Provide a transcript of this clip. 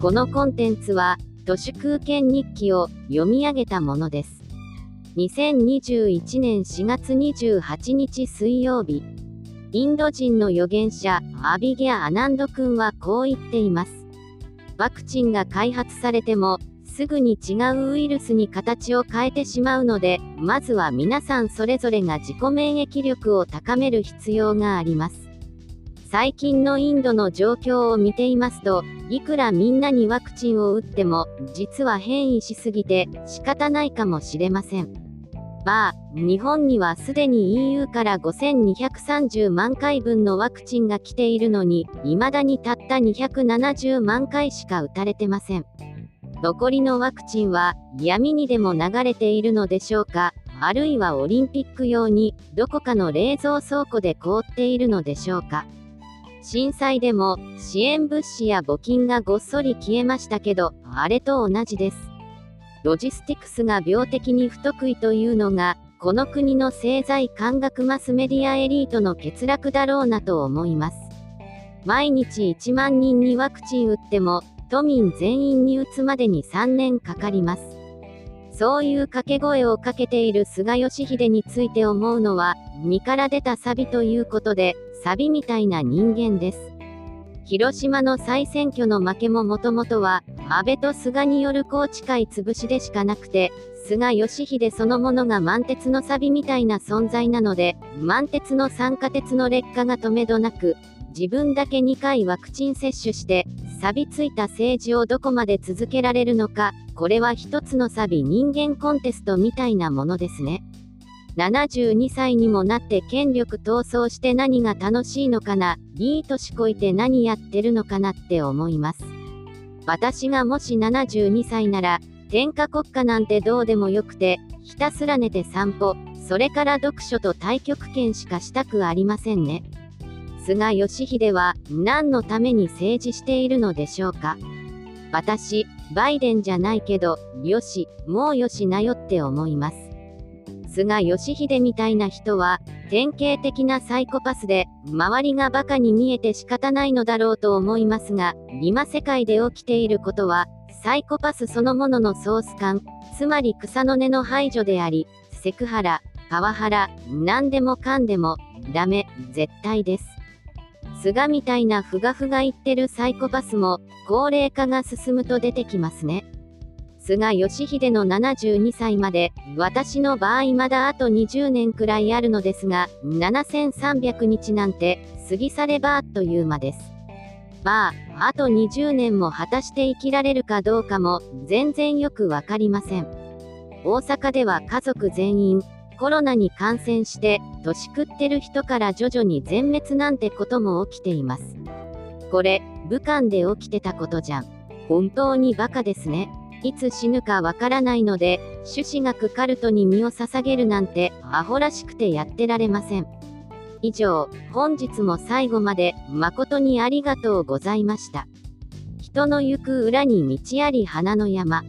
このコンテンツは、都市空間日記を読み上げたものです。2021年4月28日水曜日、インド人の預言者、アビゲア・アナンド君はこう言っています。ワクチンが開発されても、すぐに違うウイルスに形を変えてしまうので、まずは皆さんそれぞれが自己免疫力を高める必要があります。最近のインドの状況を見ていますと、いくらみんなにワクチンを打っても、実は変異しすぎて仕方ないかもしれません。まあ、日本にはすでに EU から5230万回分のワクチンが来ているのに、未だにたった270万回しか打たれてません。残りのワクチンは闇にでも流れているのでしょうかあるいはオリンピック用にどこかの冷蔵倉庫で凍っているのでしょうか震災でも支援物資や募金がごっそり消えましたけど、あれと同じです。ロジスティクスが病的に不得意というのが、この国の政財官学マスメディアエリートの欠落だろうなと思います。毎日1万人にワクチン打っても、都民全員に打つまでに3年かかります。そういう掛け声をかけている菅義偉について思うのは、身から出たサビということで、サビみたいな人間です。広島の再選挙の負けももともとは、安倍と菅による宏池会潰しでしかなくて、菅義偉そのものが満鉄のサビみたいな存在なので、満鉄の酸化鉄の劣化が止めどなく、自分だけ2回ワクチン接種して、錆びついた政治をどこまで続けられるのか、これは一つのサビ人間コンテストみたいなものですね。72歳にもなって権力闘争して何が楽しいのかな、いい年こいて何やってるのかなって思います。私がもし72歳なら、天下国家なんてどうでもよくて、ひたすら寝て散歩、それから読書と太極拳しかしたくありませんね。菅義偉は何のために政治しているのでしょうか？私、バイデンじゃないけど、よし、もうよしなよって思います。菅義偉みたいな人は、典型的なサイコパスで、周りがバカに見えて仕方ないのだろうと思いますが、今世界で起きていることは、サイコパスそのもののソース感、つまり草の根の排除であり、セクハラ、パワハラ、何でもかんでも、ダメ、絶対です。菅みたいなふがふが言ってるサイコパスも、高齢化が進むと出てきますね。菅義偉の72歳まで、私の場合まだあと20年くらいあるのですが、7300日なんて、過ぎ去ればあっという間です。まあ、あと20年も果たして生きられるかどうかも、全然よくわかりません。大阪では家族全員、コロナに感染して、年食ってる人から徐々に全滅なんてことも起きています。これ、武漢で起きてたことじゃん。本当にバカですね。いつ死ぬかわからないので、朱子学カルトに身を捧げるなんて、アホらしくてやってられません。以上、本日も最後まで、誠にありがとうございました。人の行く裏に道あり花の山。